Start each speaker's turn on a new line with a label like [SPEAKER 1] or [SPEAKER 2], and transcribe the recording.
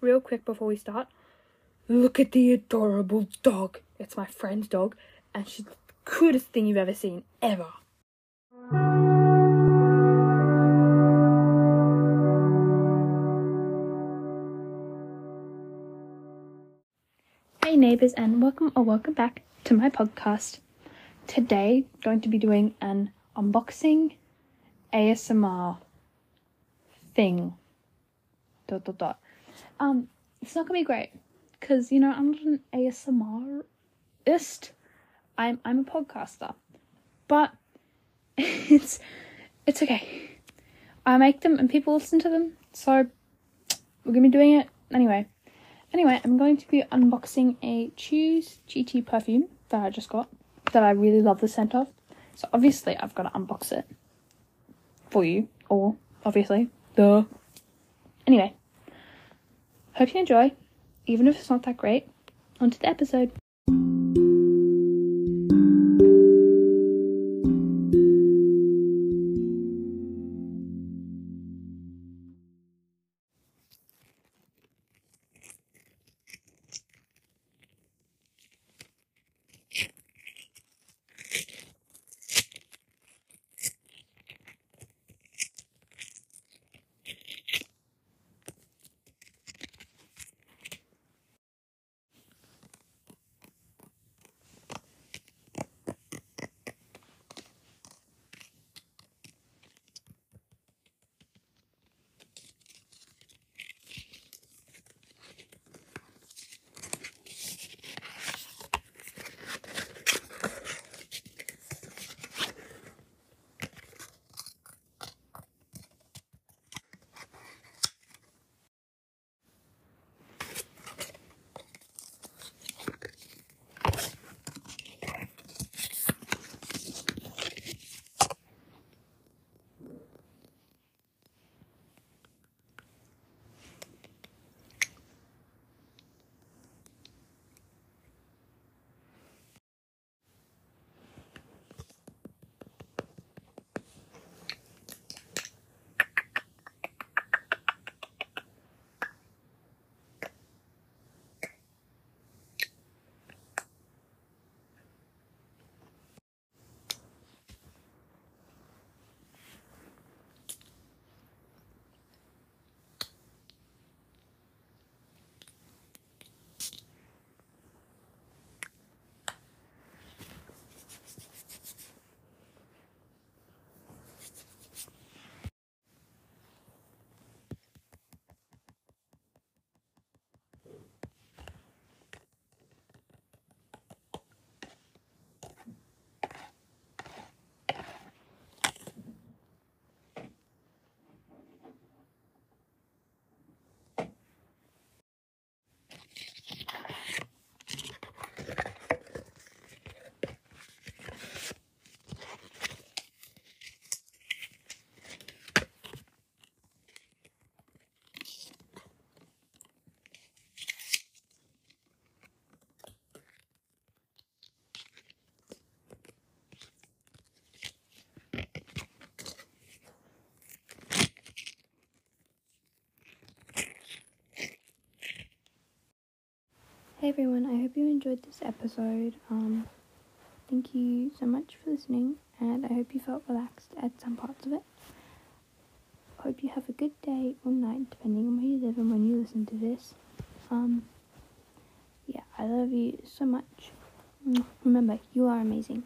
[SPEAKER 1] real quick before we start. Look at the adorable dog. It's my friend's dog, and she's the cutest thing you've ever seen, ever. Hey neighbors, and welcome or welcome back to my podcast. Today, going to be doing an unboxing ASMR thing. Dot dot dot. Um, it's not gonna be great because you know I'm not an ASMRist. I'm I'm a podcaster, but it's it's okay. I make them and people listen to them, so we're gonna be doing it anyway. Anyway, I'm going to be unboxing a Choose GT perfume that I just got that I really love the scent of. So obviously I've got to unbox it for you, or obviously, duh. Anyway, hope you enjoy, even if it's not that great. On to the episode. Hey everyone, I hope you enjoyed this episode. Um, thank you so much for listening, and I hope you felt relaxed at some parts of it. Hope you have a good day or night, depending on where you live and when you listen to this. Um, yeah, I love you so much. Remember, you are amazing.